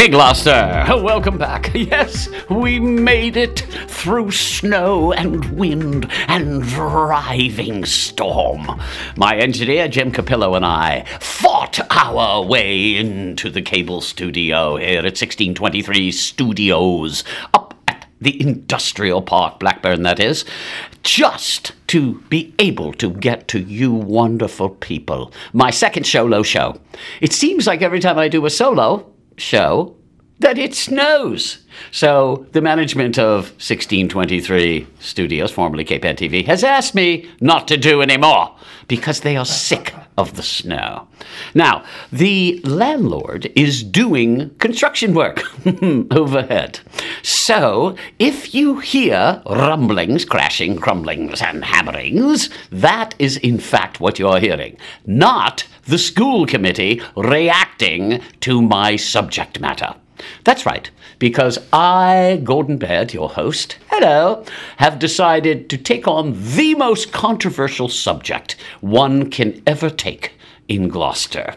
Hey, Gloucester, welcome back. Yes, we made it through snow and wind and driving storm. My engineer, Jim Capillo, and I fought our way into the cable studio here at 1623 Studios, up at the Industrial Park, Blackburn, that is, just to be able to get to you wonderful people. My second solo show. It seems like every time I do a solo show, that it snows. So the management of 1623 Studios, formerly Cape Ann TV, has asked me not to do anymore because they are sick of the snow. Now, the landlord is doing construction work overhead. So if you hear rumblings, crashing, crumblings, and hammerings, that is in fact what you're hearing, not the school committee reacting to my subject matter. That's right, because I, Gordon Baird, your host, hello, have decided to take on the most controversial subject one can ever take in Gloucester.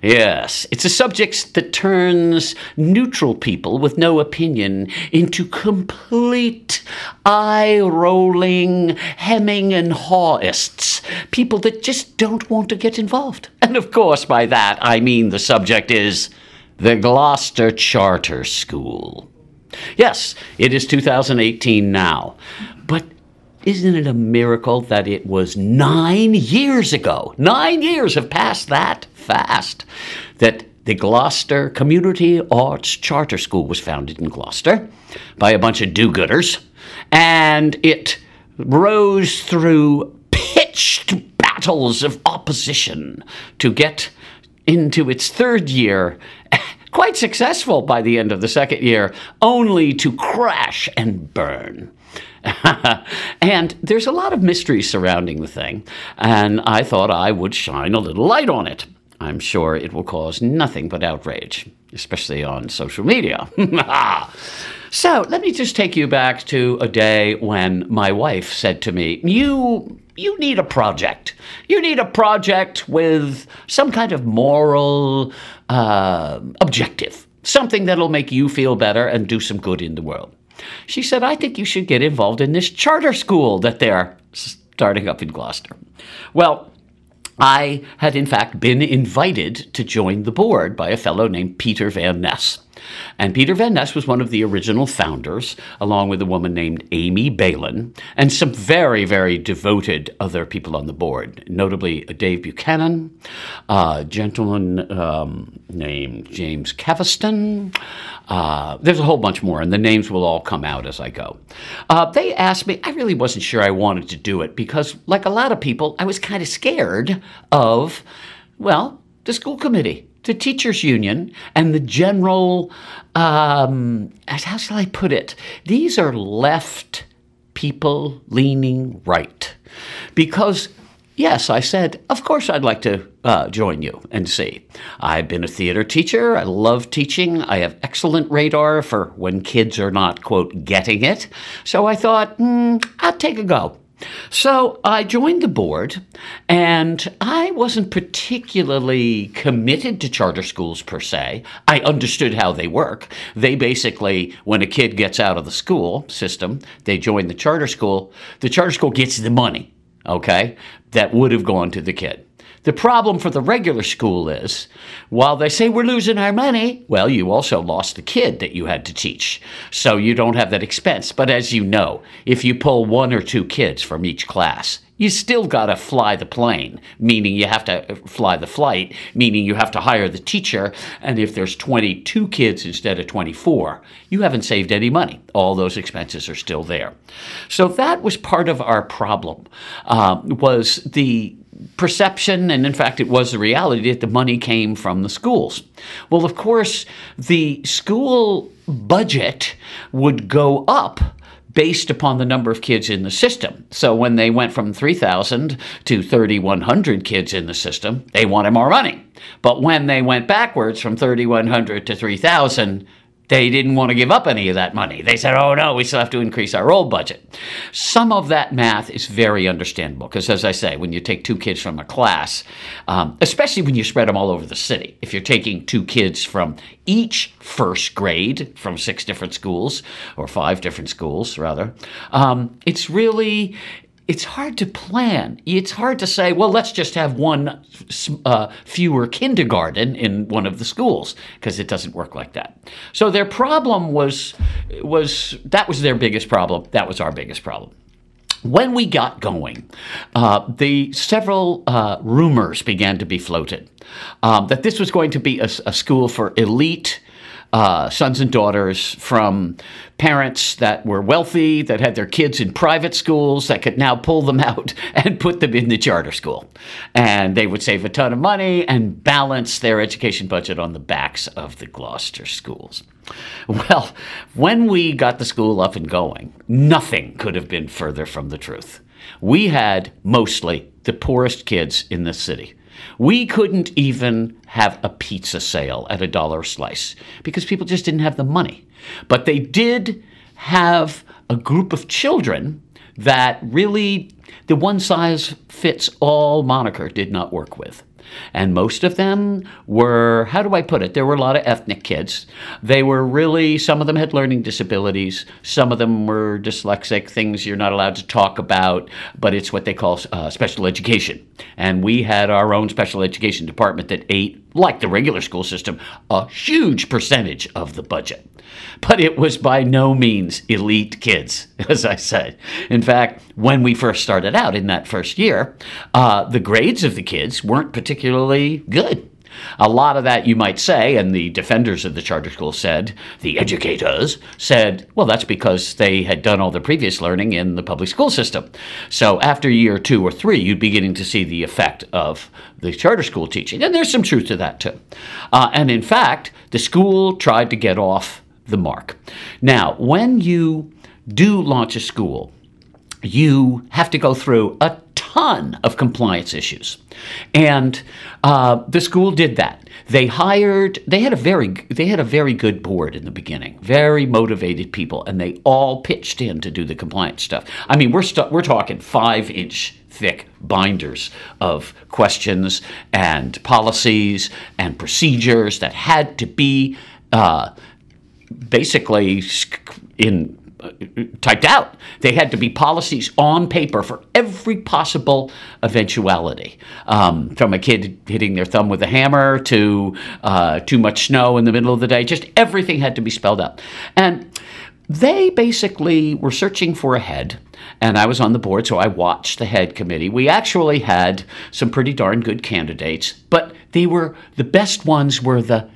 Yes, it's a subject that turns neutral people with no opinion into complete eye rolling, hemming and hawists. People that just don't want to get involved. And of course, by that, I mean the subject is the Gloucester Charter School. Yes, it is 2018 now, but isn't it a miracle that it was nine years ago? Nine years have passed that fast. That the Gloucester Community Arts Charter School was founded in Gloucester by a bunch of do gooders, and it rose through pitched battles of opposition to get into its third year, quite successful by the end of the second year, only to crash and burn. and there's a lot of mystery surrounding the thing, and I thought I would shine a little light on it. I'm sure it will cause nothing but outrage, especially on social media. so let me just take you back to a day when my wife said to me, You you need a project. You need a project with some kind of moral uh, objective, something that'll make you feel better and do some good in the world. She said, I think you should get involved in this charter school that they're starting up in Gloucester. Well, I had in fact been invited to join the board by a fellow named Peter Van Ness. And Peter Van Ness was one of the original founders, along with a woman named Amy Balin, and some very, very devoted other people on the board, notably Dave Buchanan, a gentleman um, named James Caviston. Uh, there's a whole bunch more, and the names will all come out as I go. Uh, they asked me, I really wasn't sure I wanted to do it because, like a lot of people, I was kind of scared of, well, the school committee the teachers union and the general um, how shall i put it? These are left people leaning right. Because yes i said of course i'd like to uh, join you and see. I've been a theater teacher. I love teaching. I have excellent radar for when kids are not quote getting it. So i thought mm, i'll take a go so I joined the board, and I wasn't particularly committed to charter schools per se. I understood how they work. They basically, when a kid gets out of the school system, they join the charter school. The charter school gets the money, okay, that would have gone to the kid. The problem for the regular school is while they say we're losing our money, well, you also lost the kid that you had to teach. So you don't have that expense. But as you know, if you pull one or two kids from each class, you still got to fly the plane, meaning you have to fly the flight, meaning you have to hire the teacher. And if there's 22 kids instead of 24, you haven't saved any money. All those expenses are still there. So that was part of our problem, uh, was the perception, and in fact, it was the reality that the money came from the schools. Well, of course, the school budget would go up based upon the number of kids in the system. So when they went from 3,000 to 3,100 kids in the system, they wanted more money. But when they went backwards from 3,100 to 3,000, they didn't want to give up any of that money. They said, oh no, we still have to increase our old budget. Some of that math is very understandable because, as I say, when you take two kids from a class, um, especially when you spread them all over the city, if you're taking two kids from each first grade from six different schools, or five different schools rather, um, it's really it's hard to plan. It's hard to say, well, let's just have one uh, fewer kindergarten in one of the schools because it doesn't work like that. So their problem was was that was their biggest problem. That was our biggest problem. When we got going, uh, the several uh, rumors began to be floated um, that this was going to be a, a school for elite uh, sons and daughters from parents that were wealthy, that had their kids in private schools, that could now pull them out and put them in the charter school. And they would save a ton of money and balance their education budget on the backs of the Gloucester schools. Well, when we got the school up and going, nothing could have been further from the truth. We had mostly the poorest kids in the city. We couldn't even have a pizza sale at a dollar a slice because people just didn't have the money. But they did have a group of children that really the one size fits all moniker did not work with. And most of them were, how do I put it? There were a lot of ethnic kids. They were really, some of them had learning disabilities. Some of them were dyslexic, things you're not allowed to talk about, but it's what they call uh, special education. And we had our own special education department that ate, like the regular school system, a huge percentage of the budget. But it was by no means elite kids, as I said. In fact, when we first started out in that first year, uh, the grades of the kids weren't particularly good. A lot of that, you might say, and the defenders of the charter school said, the educators said, well, that's because they had done all the previous learning in the public school system. So after year two or three, you'd beginning to see the effect of the charter school teaching. And there's some truth to that, too. Uh, and in fact, the school tried to get off the mark. Now, when you do launch a school, you have to go through a ton of compliance issues. And uh, the school did that. They hired. They had a very. They had a very good board in the beginning. Very motivated people, and they all pitched in to do the compliance stuff. I mean, we're we we're talking five inch thick binders of questions and policies and procedures that had to be. Uh, basically in uh, typed out. They had to be policies on paper for every possible eventuality, um, from a kid hitting their thumb with a hammer to uh, too much snow in the middle of the day. Just everything had to be spelled out. And they basically were searching for a head, and I was on the board, so I watched the head committee. We actually had some pretty darn good candidates, but they were the best ones were the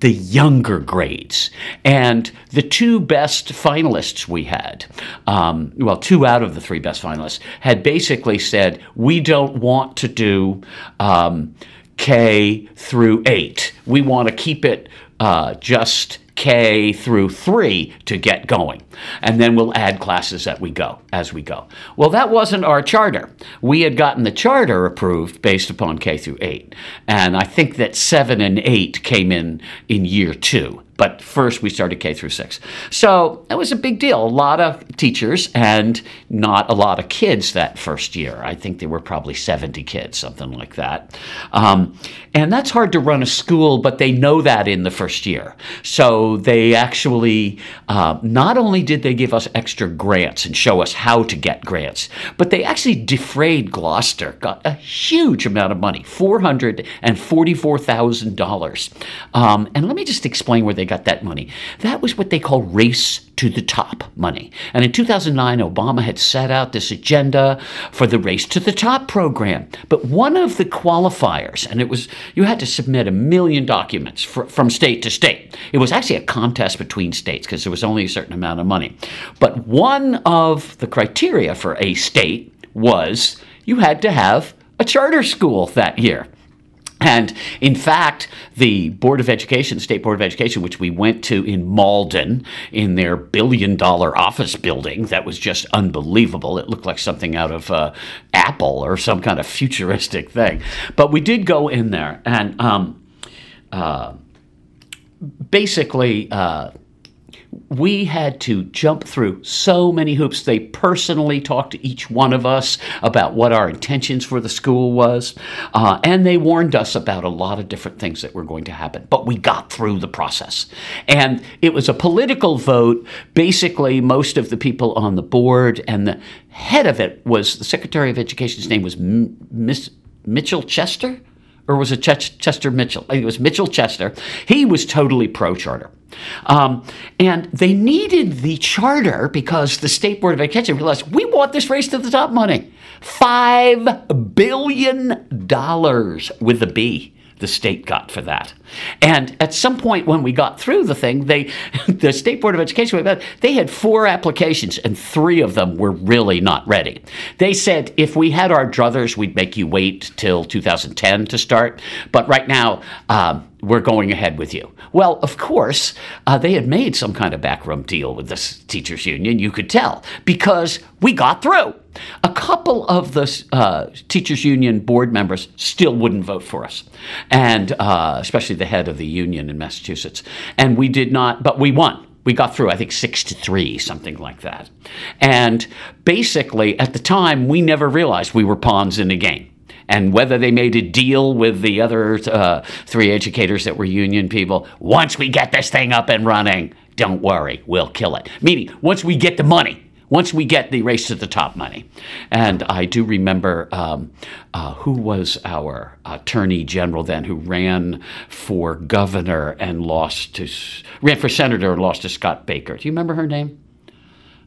the younger grades. And the two best finalists we had, um, well, two out of the three best finalists, had basically said, we don't want to do um, K through eight. We want to keep it uh, just K through 3 to get going. And then we'll add classes as we go, as we go. Well, that wasn't our charter. We had gotten the charter approved based upon K through 8. And I think that 7 and 8 came in in year 2 but first we started K through six. So that was a big deal. A lot of teachers and not a lot of kids that first year. I think there were probably 70 kids, something like that. Um, and that's hard to run a school, but they know that in the first year. So they actually, uh, not only did they give us extra grants and show us how to get grants, but they actually defrayed Gloucester, got a huge amount of money $444,000. Um, and let me just explain where they got that money. That was what they call race to the top money. And in 2009, Obama had set out this agenda for the Race to the Top program. But one of the qualifiers, and it was you had to submit a million documents for, from state to state. It was actually a contest between states because there was only a certain amount of money. But one of the criteria for a state was you had to have a charter school that year. And in fact, the Board of Education, State Board of Education, which we went to in Malden in their billion dollar office building, that was just unbelievable. It looked like something out of uh, Apple or some kind of futuristic thing. But we did go in there, and um, uh, basically, uh, we had to jump through so many hoops. They personally talked to each one of us about what our intentions for the school was, uh, and they warned us about a lot of different things that were going to happen. But we got through the process, and it was a political vote. Basically, most of the people on the board and the head of it was the Secretary of Education's name was Miss Mitchell Chester or was it Chester Mitchell? I think it was Mitchell Chester. He was totally pro charter. Um, and they needed the charter because the State Board of Education realized we want this race to the top money. $5 billion with a B the state got for that. And at some point when we got through the thing, they, the State Board of Education, they had four applications and three of them were really not ready. They said if we had our druthers, we'd make you wait till 2010 to start. But right now, um, we're going ahead with you. Well, of course, uh, they had made some kind of backroom deal with this teachers union. You could tell because we got through. A couple of the uh, teachers union board members still wouldn't vote for us, and uh, especially the head of the union in Massachusetts. And we did not, but we won we got through, I think, six to three, something like that. And basically, at the time, we never realized we were pawns in the game and whether they made a deal with the other uh, three educators that were union people. Once we get this thing up and running, don't worry, we'll kill it. Meaning, once we get the money, once we get the race to the top money. And I do remember um, uh, who was our attorney general then who ran for governor and lost to, ran for senator and lost to Scott Baker. Do you remember her name?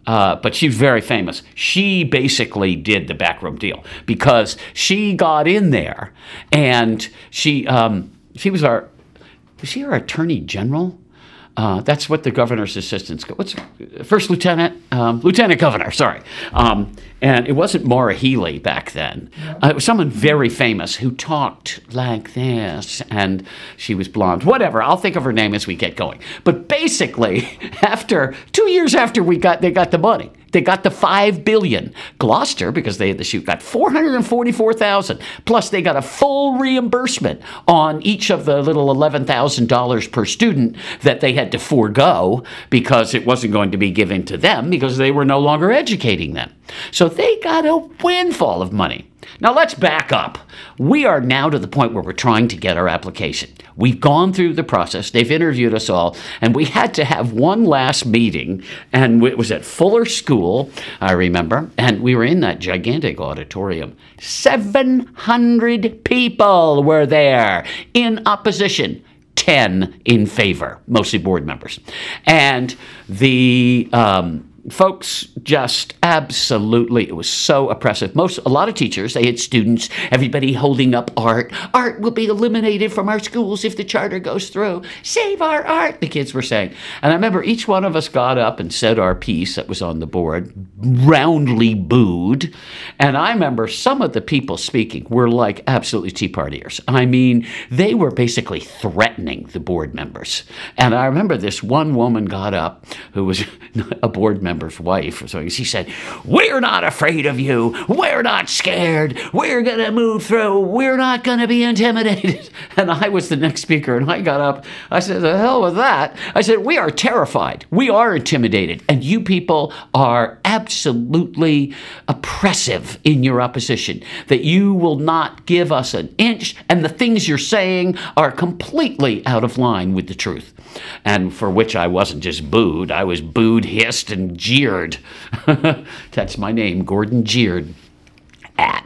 Uh, but she's very famous. She basically did the backroom deal because she got in there and she um, she was our was she our attorney general? Uh, that's what the governor's assistants. What's first lieutenant, um, lieutenant governor? Sorry, um, and it wasn't Maura Healey back then. Uh, it was someone very famous who talked like this, and she was blonde. Whatever. I'll think of her name as we get going. But basically, after two years after we got, they got the money. They got the five billion. Gloucester, because they had the shoot, got four hundred and forty-four thousand. Plus, they got a full reimbursement on each of the little eleven thousand dollars per student that they had to forego because it wasn't going to be given to them because they were no longer educating them. So they got a windfall of money. Now let's back up. We are now to the point where we're trying to get our application. We've gone through the process, they've interviewed us all, and we had to have one last meeting, and it was at Fuller School, I remember, and we were in that gigantic auditorium. 700 people were there in opposition. 10 in favor, mostly board members. And the um, folks just absolutely it was so oppressive. Most a lot of teachers they had students everybody holding up art. Art will be eliminated from our schools if the charter goes through. Save our art the kids were saying. And i remember each one of us got up and said our piece that was on the board roundly booed. And i remember some of the people speaking were like absolutely tea partiers. I mean they were basically threatening the board members. And i remember this one woman got up who was a board member member's wife something. She said, We're not afraid of you. We're not scared. We're going to move through. We're not going to be intimidated. And I was the next speaker and I got up. I said, The hell with that. I said, We are terrified. We are intimidated. And you people are absolutely oppressive in your opposition, that you will not give us an inch. And the things you're saying are completely out of line with the truth. And for which I wasn't just booed, I was booed, hissed, and jeered. That's my name, Gordon Jeered. At.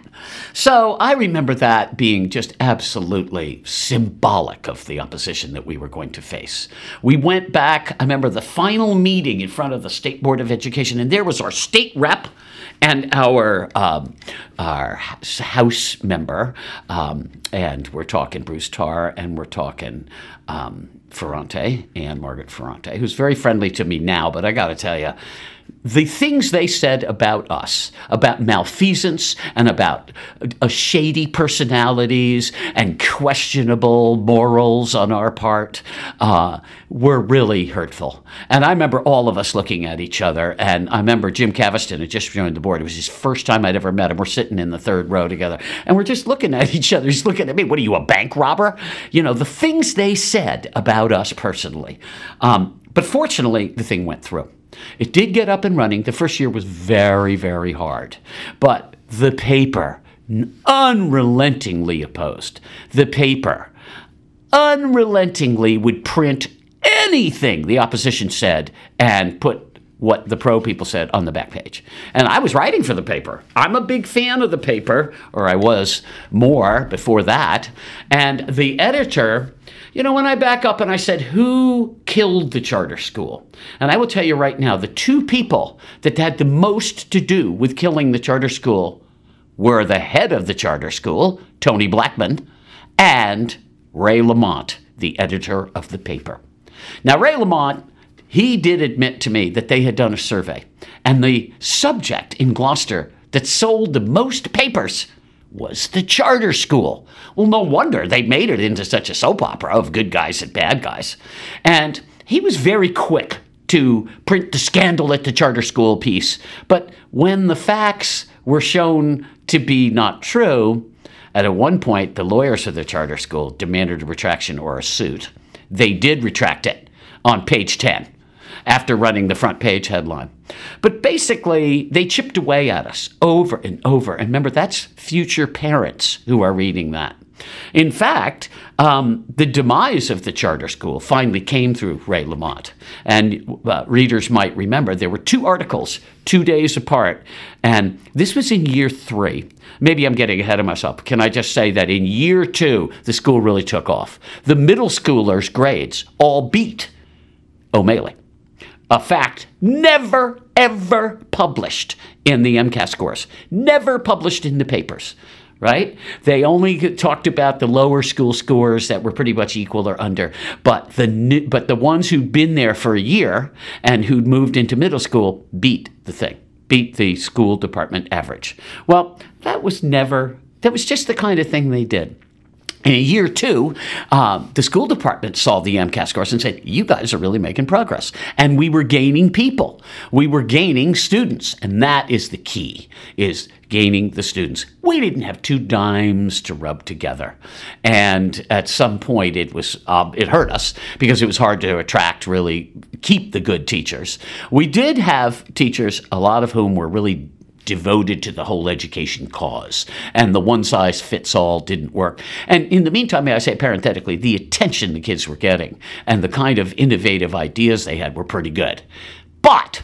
So I remember that being just absolutely symbolic of the opposition that we were going to face. We went back, I remember the final meeting in front of the State Board of Education, and there was our state rep and our um, our House member, um, and we're talking Bruce Tarr, and we're talking um, Ferrante Ann-Margaret Ferrante, who's very friendly to me now, but I got to tell you, the things they said about us, about malfeasance and about uh, shady personalities and questionable morals on our part, uh, were really hurtful. And I remember all of us looking at each other. And I remember Jim Caviston had just joined the board. It was his first time I'd ever met him. We're sitting in the third row together, and we're just looking at each other. He's looking at me. What are you, a bank robber? You know, the things they said about us personally. Um, but fortunately, the thing went through. It did get up and running. The first year was very, very hard. But the paper unrelentingly opposed. The paper unrelentingly would print anything the opposition said and put what the pro people said on the back page. And I was writing for the paper. I'm a big fan of the paper, or I was more before that. And the editor, you know, when I back up and I said, Who killed the charter school? And I will tell you right now, the two people that had the most to do with killing the charter school were the head of the charter school, Tony Blackman, and Ray Lamont, the editor of the paper. Now, Ray Lamont, he did admit to me that they had done a survey, and the subject in Gloucester that sold the most papers was the charter school. Well, no wonder they made it into such a soap opera of good guys and bad guys. And he was very quick to print the scandal at the charter school piece. But when the facts were shown to be not true, at one point, the lawyers of the charter school demanded a retraction or a suit. They did retract it on page 10 after running the front page headline. But basically, they chipped away at us over and over. And remember, that's future parents who are reading that. In fact, um, the demise of the charter school finally came through Ray Lamont. And uh, readers might remember there were two articles, two days apart. And this was in year three. Maybe I'm getting ahead of myself. Can I just say that in year two, the school really took off? The middle schoolers' grades all beat O'Malley. A fact never, ever published in the MCAS scores, never published in the papers right? They only talked about the lower school scores that were pretty much equal or under, but the but the ones who'd been there for a year and who'd moved into middle school beat the thing, beat the school department average. Well, that was never that was just the kind of thing they did. In year two, uh, the school department saw the MCAS scores and said, "You guys are really making progress." And we were gaining people. We were gaining students, and that is the key: is gaining the students. We didn't have two dimes to rub together, and at some point, it was uh, it hurt us because it was hard to attract, really keep the good teachers. We did have teachers, a lot of whom were really devoted to the whole education cause. And the one size fits all didn't work. And in the meantime, may I say parenthetically, the attention the kids were getting and the kind of innovative ideas they had were pretty good. But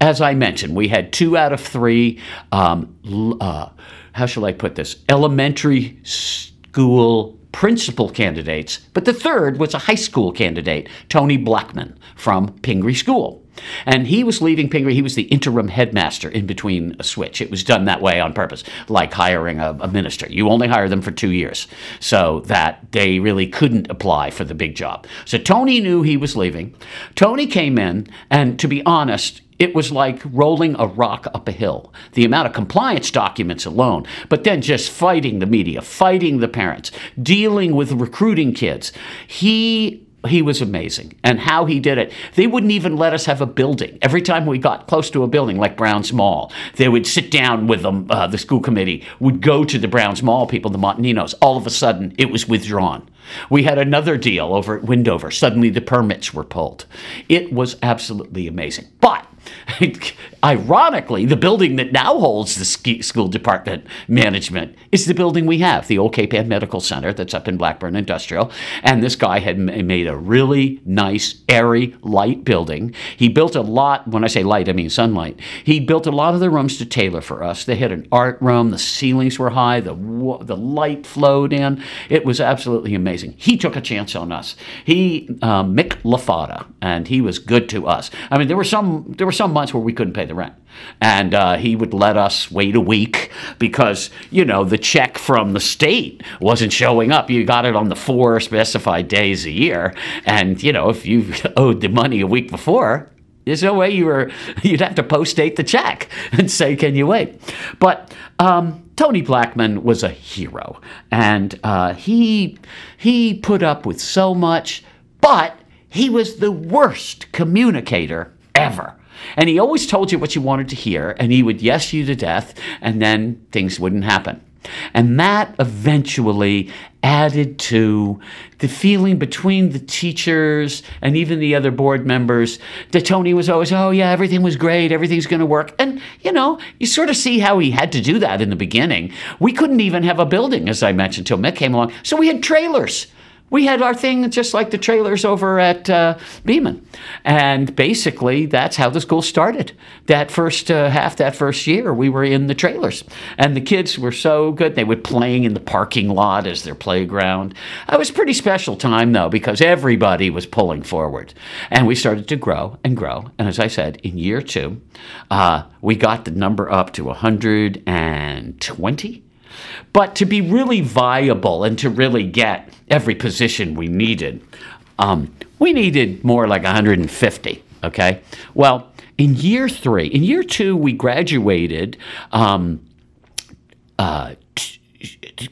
as I mentioned, we had two out of three, um, uh, how shall I put this, elementary school principal candidates, but the third was a high school candidate, Tony Blackman from Pingree School. And he was leaving Pingree. He was the interim headmaster in between a switch. It was done that way on purpose, like hiring a, a, minister. You only hire them for two years so that they really couldn't apply for the big job. So Tony knew he was leaving. Tony came in, and to be honest, it was like rolling a rock up a hill. The amount of compliance documents alone, but then just fighting the media, fighting the parents, dealing with recruiting kids. He he was amazing. And how he did it they wouldn't even let us have a building. Every time we got close to a building like browns mall they would sit down with them uh, the school committee would go to the browns mall people the montaninos all of a sudden it was withdrawn we had another deal over at windover suddenly the permits were pulled it was absolutely amazing but Ironically, the building that now holds the school department management is the building we have, the Old Cape Ann Medical Center that's up in Blackburn Industrial. And this guy had made a really nice, airy, light building. He built a lot, when I say light, I mean sunlight. He built a lot of the rooms to tailor for us. They had an art room, the ceilings were high, the, the light flowed in. It was absolutely amazing. He took a chance on us. He, um, Mick LaFada, and he was good to us. I mean, there were some, there were some months where we couldn't pay the rent. And uh, he would let us wait a week because, you know, the check from the state wasn't showing up. You got it on the four specified days a year. And, you know, if you owed the money a week before, there's no way you were, you'd have to post date the check and say, can you wait? But um, Tony Blackman was a hero. And uh, he, he put up with so much, but he was the worst communicator ever. And he always told you what you wanted to hear, and he would yes you to death, and then things wouldn't happen. And that eventually added to the feeling between the teachers and even the other board members that Tony was always, oh, yeah, everything was great, everything's going to work. And, you know, you sort of see how he had to do that in the beginning. We couldn't even have a building, as I mentioned, until Mick came along. So we had trailers we had our thing just like the trailers over at uh, Beeman. And basically, that's how the school started. That first uh, half, that first year, we were in the trailers. And the kids were so good. They were playing in the parking lot as their playground. It was a pretty special time, though, because everybody was pulling forward. And we started to grow and grow. And as I said, in year two, uh, we got the number up to 120 but to be really viable and to really get every position we needed, um, we needed more like 150. Okay. Well, in year three, in year two, we graduated. Um, uh,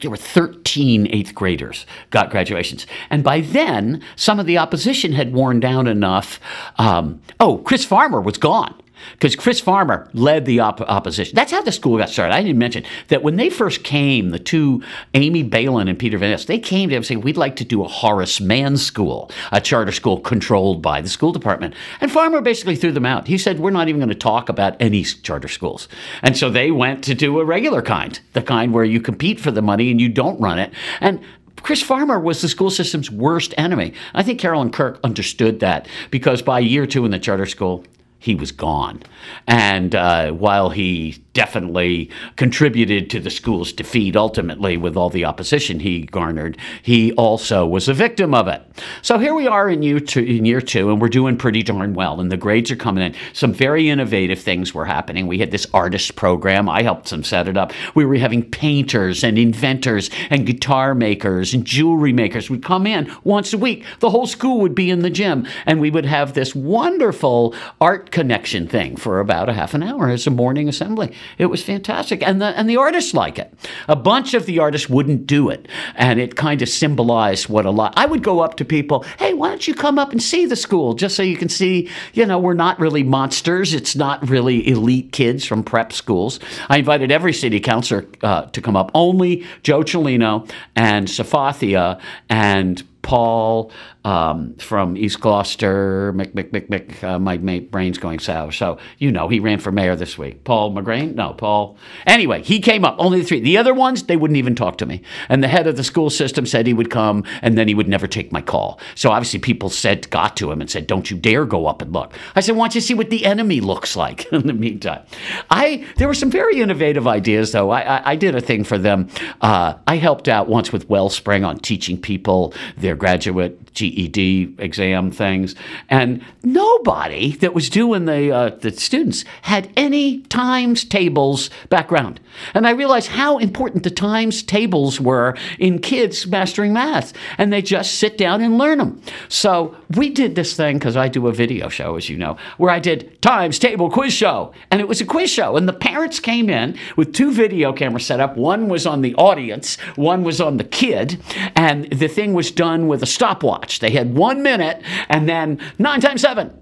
there were 13 eighth graders got graduations. And by then, some of the opposition had worn down enough. Um, oh, Chris Farmer was gone because Chris Farmer led the op- opposition. That's how the school got started. I didn't mention that when they first came, the two, Amy Balin and Peter Van Ness, they came to him saying, We'd like to do a Horace Mann school, a charter school controlled by the school department. And Farmer basically threw them out. He said, We're not even going to talk about any charter schools. And so they went to do a regular kind, the kind where you compete for the money and you don't run it. And Chris Farmer was the school system's worst enemy. I think Carolyn Kirk understood that because by year two in the charter school, he was gone. And uh, while he definitely contributed to the school's defeat ultimately with all the opposition he garnered, he also was a victim of it. So here we are in year two, in year two and we're doing pretty darn well. And the grades are coming in. Some very innovative things were happening. We had this artist program. I helped them set it up. We were having painters and inventors and guitar makers and jewelry makers would come in once a week. The whole school would be in the gym and we would have this wonderful art connection thing for about a half an hour as a morning assembly. It was fantastic. And the, and the artists like it. A bunch of the artists wouldn't do it. And it kind of symbolized what a lot. I would go up to people, hey, why don't you come up and see the school just so you can see, you know, we're not really monsters. It's not really elite kids from prep schools. I invited every city councilor uh, to come up, only Joe Ciolino and Sefatia and Paul um, from East Gloucester. Mick, Mick, Mick, Mick. Uh, my, my brain's going sour. So, you know, he ran for mayor this week. Paul McGrain? No, Paul. Anyway, he came up, only the three. The other ones, they wouldn't even talk to me. And the head of the school system said he would come and then he would never take my call. So obviously people said, got to him and said, don't you dare go up and look. I said, why don't you see what the enemy looks like in the meantime? I, there were some very innovative ideas though. I, I, I did a thing for them. Uh, I helped out once with Wellspring on teaching people their graduate GED exam things, and nobody that was doing the uh, the students had any times tables background. And I realized how important the times tables were in kids mastering math, and they just sit down and learn them. So we did this thing because I do a video show, as you know, where I did times table quiz show, and it was a quiz show, and the parents came in with two video cameras set up. One was on the audience, one was on the kid, and the thing was done with a stopwatch. They had one minute, and then nine times seven.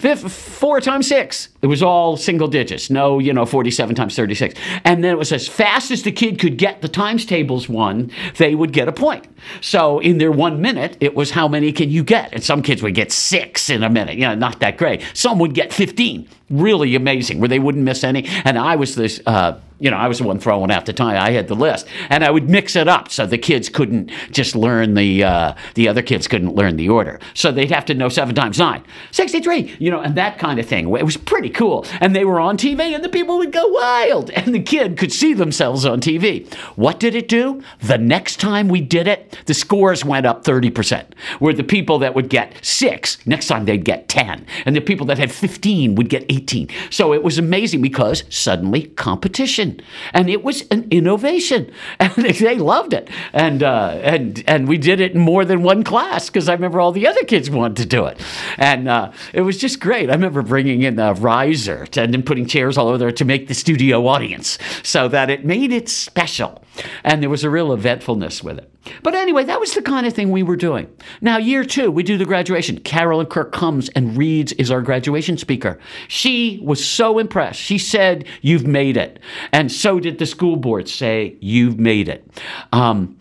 Fifth, four times six. It was all single digits. No, you know, 47 times 36. And then it was as fast as the kid could get the times tables one, they would get a point. So in their one minute, it was how many can you get? And some kids would get six in a minute. You know, not that great. Some would get 15. Really amazing, where they wouldn't miss any. And I was this. Uh, you know, I was the one throwing out the time. I had the list, and I would mix it up so the kids couldn't just learn the uh, the other kids couldn't learn the order. So they'd have to know seven times nine, 63, you know, and that kind of thing. It was pretty cool. And they were on TV, and the people would go wild, and the kid could see themselves on TV. What did it do? The next time we did it, the scores went up 30%. Where the people that would get six, next time they'd get 10, and the people that had 15 would get 18. So it was amazing because suddenly competition and it was an innovation, and they loved it. And uh, and and we did it in more than one class because I remember all the other kids wanted to do it, and uh, it was just great. I remember bringing in a riser and then putting chairs all over there to make the studio audience, so that it made it special, and there was a real eventfulness with it. But anyway, that was the kind of thing we were doing. Now, year two, we do the graduation. Carolyn Kirk comes and reads is our graduation speaker. She was so impressed. She said, You've made it. And so did the school board say, You've made it. Um,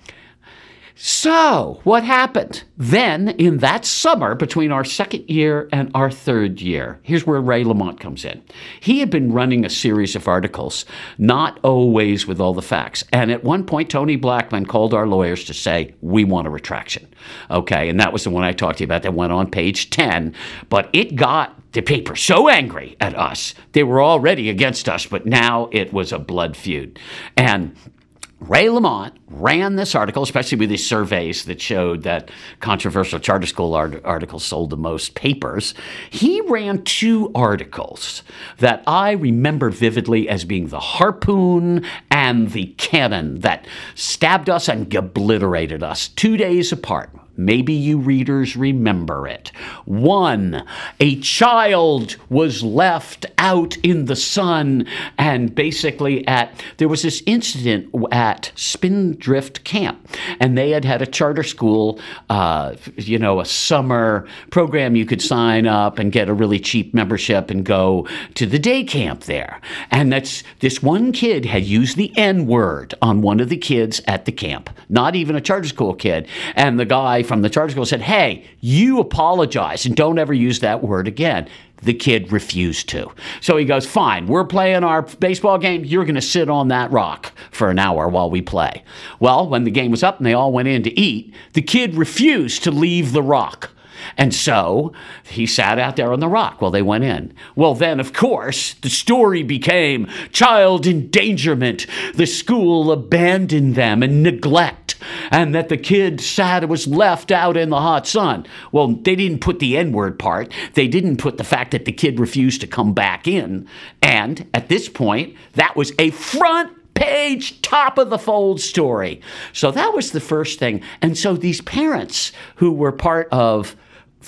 So, what happened? Then, in that summer, between our second year and our third year, here's where Ray Lamont comes in. He had been running a series of articles, not always with all the facts. And at one point, Tony Blackman called our lawyers to say, We want a retraction. Okay, and that was the one I talked to you about that went on page 10. But it got the paper so angry at us. They were already against us, but now it was a blood feud. And Ray Lamont ran this article, especially with these surveys that showed that controversial charter school art- articles sold the most papers. He ran two articles that I remember vividly as being the harpoon and the cannon that stabbed us and obliterated us two days apart. Maybe you readers remember it. One, a child was left out in the sun, and basically, at there was this incident at Spindrift Camp, and they had had a charter school, uh, you know, a summer program. You could sign up and get a really cheap membership and go to the day camp there. And that's this one kid had used the N word on one of the kids at the camp, not even a charter school kid, and the guy from the charter school said, Hey, you apologize and don't ever use that word again. The kid refused to. So he goes, Fine, we're playing our baseball game. You're going to sit on that rock for an hour while we play. Well, when the game was up and they all went in to eat, the kid refused to leave the rock. And so he sat out there on the rock while they went in. Well, then, of course, the story became child endangerment. The school abandoned them and neglect, and that the kid sat was left out in the hot sun. Well, they didn't put the N word part, they didn't put the fact that the kid refused to come back in. And at this point, that was a front page, top of the fold story. So that was the first thing. And so these parents who were part of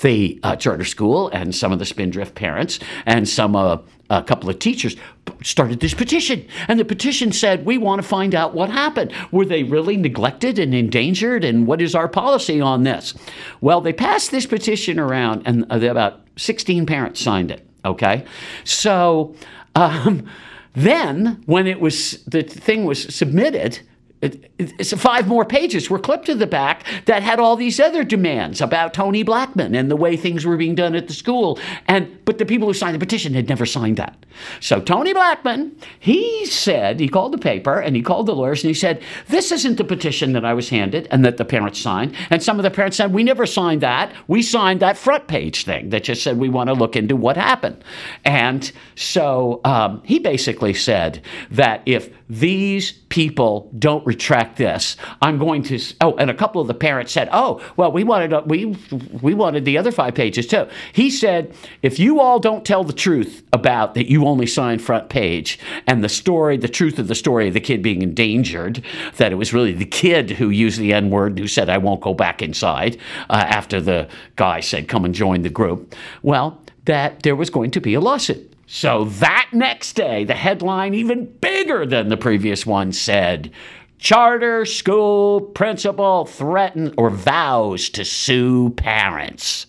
the uh, charter school and some of the Spindrift parents and some uh, a couple of teachers started this petition. And the petition said, We want to find out what happened. Were they really neglected and endangered? And what is our policy on this? Well, they passed this petition around, and uh, about 16 parents signed it. Okay. So um, then, when it was the thing was submitted, it's five more pages were clipped to the back that had all these other demands about Tony Blackman and the way things were being done at the school. And but the people who signed the petition had never signed that. So Tony Blackman, he said, he called the paper and he called the lawyers and he said, This isn't the petition that I was handed and that the parents signed. And some of the parents said, We never signed that. We signed that front page thing that just said we want to look into what happened. And so um, he basically said that if these people don't retract this, I'm going to. Oh, and a couple of the parents said, "Oh, well, we wanted we we wanted the other five pages too." He said, "If you all don't tell the truth about that, you only signed front page, and the story, the truth of the story of the kid being endangered, that it was really the kid who used the N word, who said I won't go back inside uh, after the guy said come and join the group." Well, that there was going to be a lawsuit. So that next day, the headline, even bigger than the previous one, said Charter school principal threatens or vows to sue parents.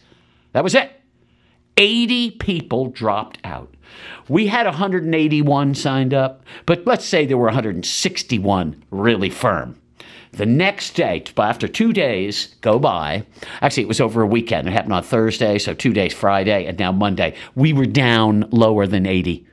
That was it. 80 people dropped out. We had 181 signed up, but let's say there were 161 really firm. The next day, after two days go by, actually, it was over a weekend. It happened on Thursday, so two days, Friday, and now Monday. We were down lower than 80,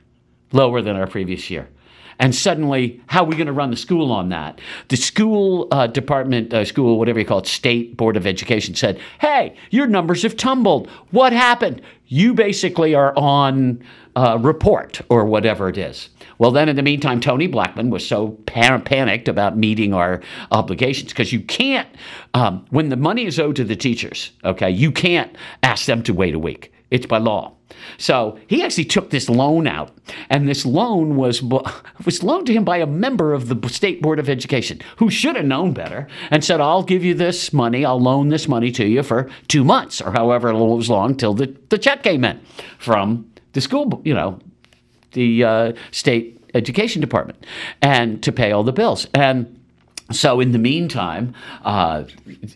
lower than our previous year. And suddenly, how are we going to run the school on that? The school uh, department, uh, school, whatever you call it, state board of education said, hey, your numbers have tumbled. What happened? You basically are on uh, report or whatever it is. Well, then in the meantime, Tony Blackman was so pan- panicked about meeting our obligations because you can't, um, when the money is owed to the teachers, okay, you can't ask them to wait a week. It's by law. So he actually took this loan out, and this loan was was loaned to him by a member of the state board of education who should have known better and said, "I'll give you this money. I'll loan this money to you for two months or however long it was long till the, the check came in from the school, you know, the uh, state education department, and to pay all the bills. And so in the meantime, uh,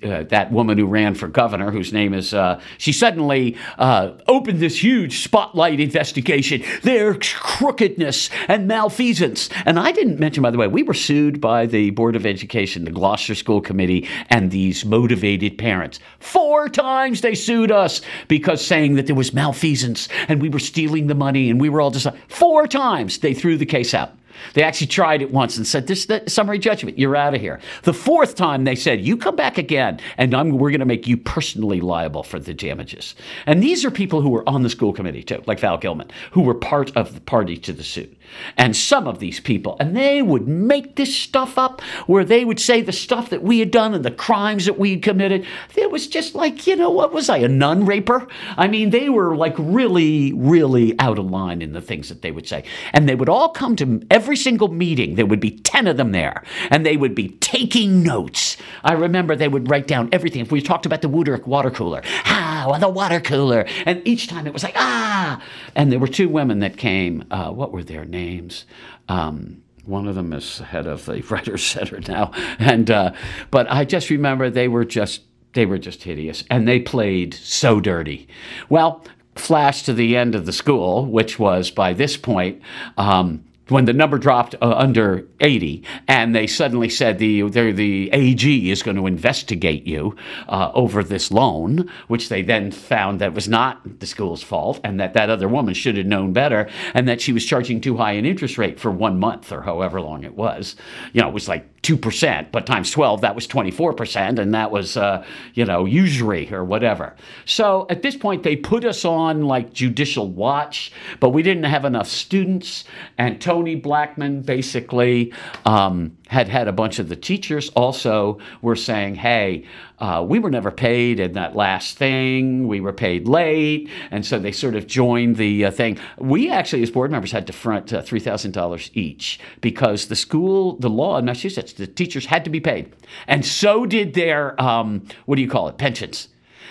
uh, that woman who ran for governor, whose name is, uh, she suddenly uh, opened this huge spotlight investigation. Their crookedness and malfeasance. And I didn't mention, by the way, we were sued by the Board of Education, the Gloucester School Committee, and these motivated parents. Four times they sued us because saying that there was malfeasance and we were stealing the money and we were all just four times they threw the case out. They actually tried it once and said, "This is the summary judgment. You're out of here." The fourth time, they said, "You come back again, and I'm, we're going to make you personally liable for the damages." And these are people who were on the school committee too, like Val Gilman, who were part of the party to the suit. And some of these people, and they would make this stuff up, where they would say the stuff that we had done and the crimes that we had committed. It was just like, you know, what was I, a nun raper? I mean, they were like really, really out of line in the things that they would say, and they would all come to every single meeting, there would be 10 of them there, and they would be taking notes. I remember they would write down everything. If we talked about the Woodrick water cooler, ah, well, the water cooler. And each time it was like, ah. And there were two women that came. Uh, what were their names? Um, one of them is head of the Writers Center now, and uh, but I just remember they were just they were just hideous, and they played so dirty. Well, flash to the end of the school, which was by this point. Um, when the number dropped uh, under 80 and they suddenly said the, the AG is going to investigate you uh, over this loan, which they then found that was not the school's fault and that that other woman should have known better and that she was charging too high an interest rate for one month or however long it was. You know, it was like 2%, but times 12, that was 24%, and that was, uh, you know, usury or whatever. So at this point, they put us on like judicial watch, but we didn't have enough students. And Tony Blackman basically um, had had a bunch of the teachers also were saying, hey, uh, we were never paid in that last thing. We were paid late. And so they sort of joined the uh, thing. We actually, as board members, had to front uh, $3,000 each because the school, the law in Massachusetts, the teachers had to be paid. And so did their, um, what do you call it, pensions.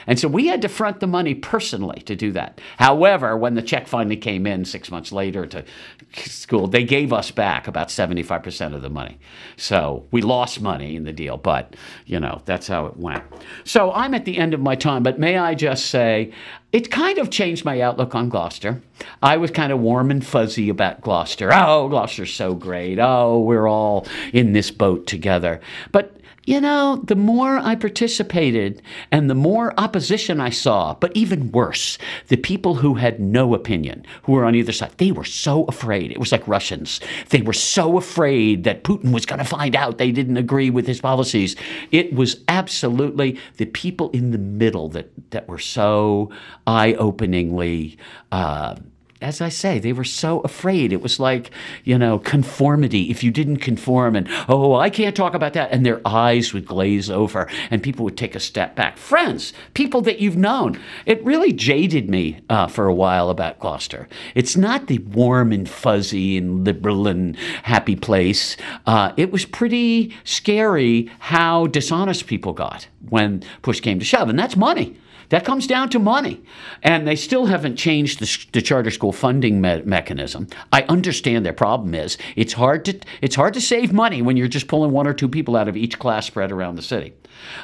And so we had to front the money personally to do that. However, when the check finally came in six months later to school, they gave us back about 75% of the money. So we lost money in the deal, but, you know, that's how it went. So I'm at the end of my time, but may I just say, it kind of changed my outlook on Gloucester. I was kind of warm and fuzzy about Gloucester. Oh, Gloucester's so great. Oh, we're all in this boat together. But you know, the more I participated and the more opposition I saw, but even worse, the people who had no opinion, who were on either side, they were so afraid. It was like Russians. They were so afraid that Putin was going to find out they didn't agree with his policies. It was absolutely the people in the middle that, that were so eye openingly. Uh, as I say, they were so afraid. It was like, you know, conformity. If you didn't conform and, oh, I can't talk about that. And their eyes would glaze over and people would take a step back. Friends, people that you've known. It really jaded me uh, for a while about Gloucester. It's not the warm and fuzzy and liberal and happy place. Uh, it was pretty scary how dishonest people got when push came to shove. And that's money. That comes down to money. And they still haven't changed the, the charter school funding me- mechanism. I understand their problem is it's hard to it's hard to save money when you're just pulling one or two people out of each class spread around the city.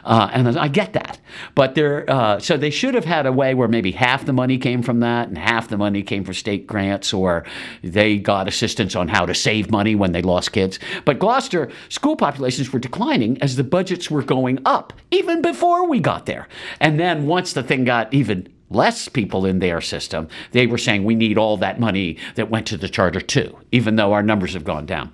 Uh, and I get that. But there, uh, so they should have had a way where maybe half the money came from that and half the money came from state grants, or they got assistance on how to save money when they lost kids. But Gloucester school populations were declining as the budgets were going up, even before we got there. And then once the thing got even less people in their system, they were saying we need all that money that went to the charter too, even though our numbers have gone down.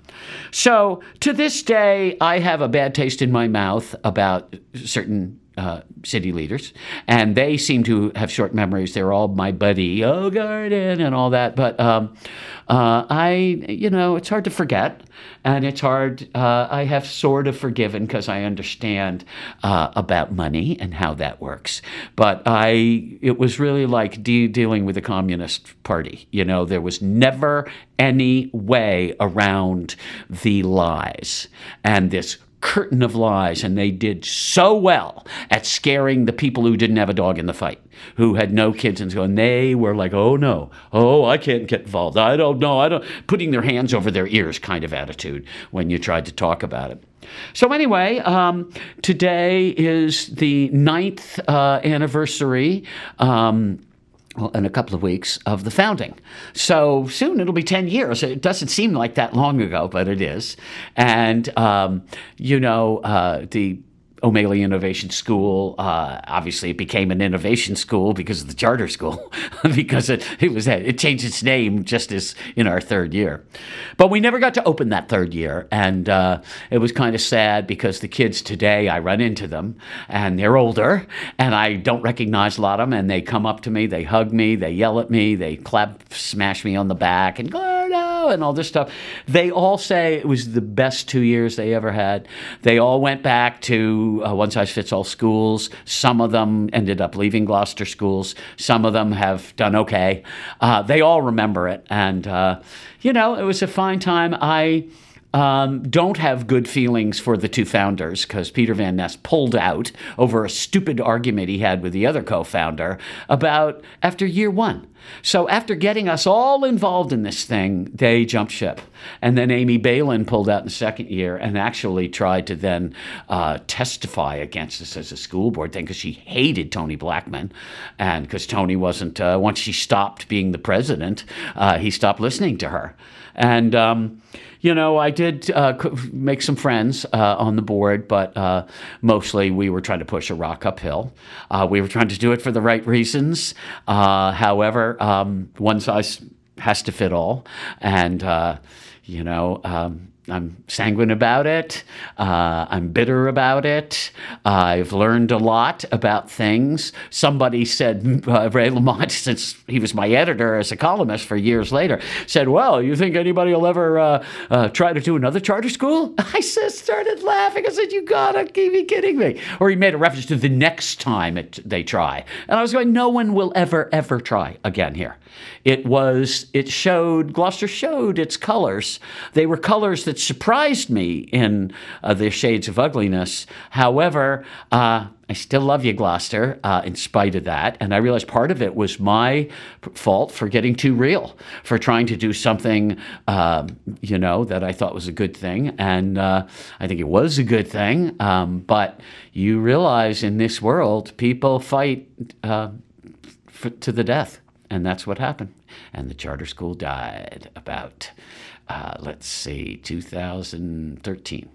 So to this day, I have a bad taste in my mouth about certain uh, city leaders, and they seem to have short memories. They're all my buddy, oh Gordon, and all that. But um, uh, I, you know, it's hard to forget, and it's hard. Uh, I have sort of forgiven because I understand uh, about money and how that works. But I, it was really like de- dealing with the Communist Party. You know, there was never any way around the lies and this curtain of lies, and they did so well at scaring the people who didn't have a dog in the fight, who had no kids, and so and they were like, "Oh no, oh I can't get involved. I don't know. I don't." Putting their hands over their ears, kind of attitude when you tried to talk about it. So anyway, um, today is the ninth uh, anniversary. Um, in a couple of weeks of the founding. So soon it'll be 10 years. It doesn't seem like that long ago, but it is. And, um, you know, uh, the O'Maley Innovation School. Uh, obviously, it became an innovation school because of the charter school, because it, it was it changed its name just as in our third year. But we never got to open that third year, and uh, it was kind of sad because the kids today, I run into them, and they're older, and I don't recognize a lot of them, and they come up to me, they hug me, they yell at me, they clap, smash me on the back, and Gordo, and all this stuff. They all say it was the best two years they ever had. They all went back to uh, one size fits all schools. Some of them ended up leaving Gloucester schools. Some of them have done okay. Uh, they all remember it. And, uh, you know, it was a fine time. I. Um, don't have good feelings for the two founders because Peter Van Ness pulled out over a stupid argument he had with the other co founder about after year one. So after getting us all involved in this thing, they jumped ship. And then Amy Balin pulled out in the second year and actually tried to then uh, testify against us as a school board thing because she hated Tony Blackman. And because Tony wasn't, uh, once she stopped being the president, uh, he stopped listening to her. And, um, you know, I did uh, make some friends uh, on the board, but uh, mostly we were trying to push a rock uphill. Uh, we were trying to do it for the right reasons. Uh, um, one size has to fit all. And, uh, you know, um, I'm sanguine about it. Uh, I'm bitter about it. Uh, I've learned a lot about things. Somebody said, uh, Ray Lamont, since he was my editor as a columnist for years later, said, Well, you think anybody will ever uh, uh, try to do another charter school? I just started laughing. I said, You gotta be kidding me. Or he made a reference to the next time it, they try. And I was going, No one will ever, ever try again here. It was, it showed, Gloucester showed its colors. They were colors that surprised me in uh, shades of ugliness. However, uh, I still love you, Gloucester, uh, in spite of that. And I realized part of it was my fault for getting too real, for trying to do something, um, you know, that I thought was a good thing. And uh, I think it was a good thing. Um, but you realize in this world, people fight uh, to the death. And that's what happened. And the charter school died about, uh, let's see, 2013.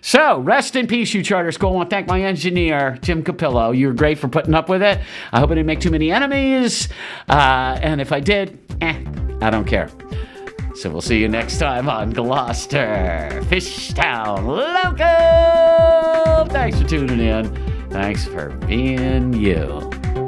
So, rest in peace, you charter school. I want to thank my engineer, Jim Capillo. You're great for putting up with it. I hope I didn't make too many enemies. Uh, and if I did, eh, I don't care. So, we'll see you next time on Gloucester Fishtown Local. Thanks for tuning in. Thanks for being you.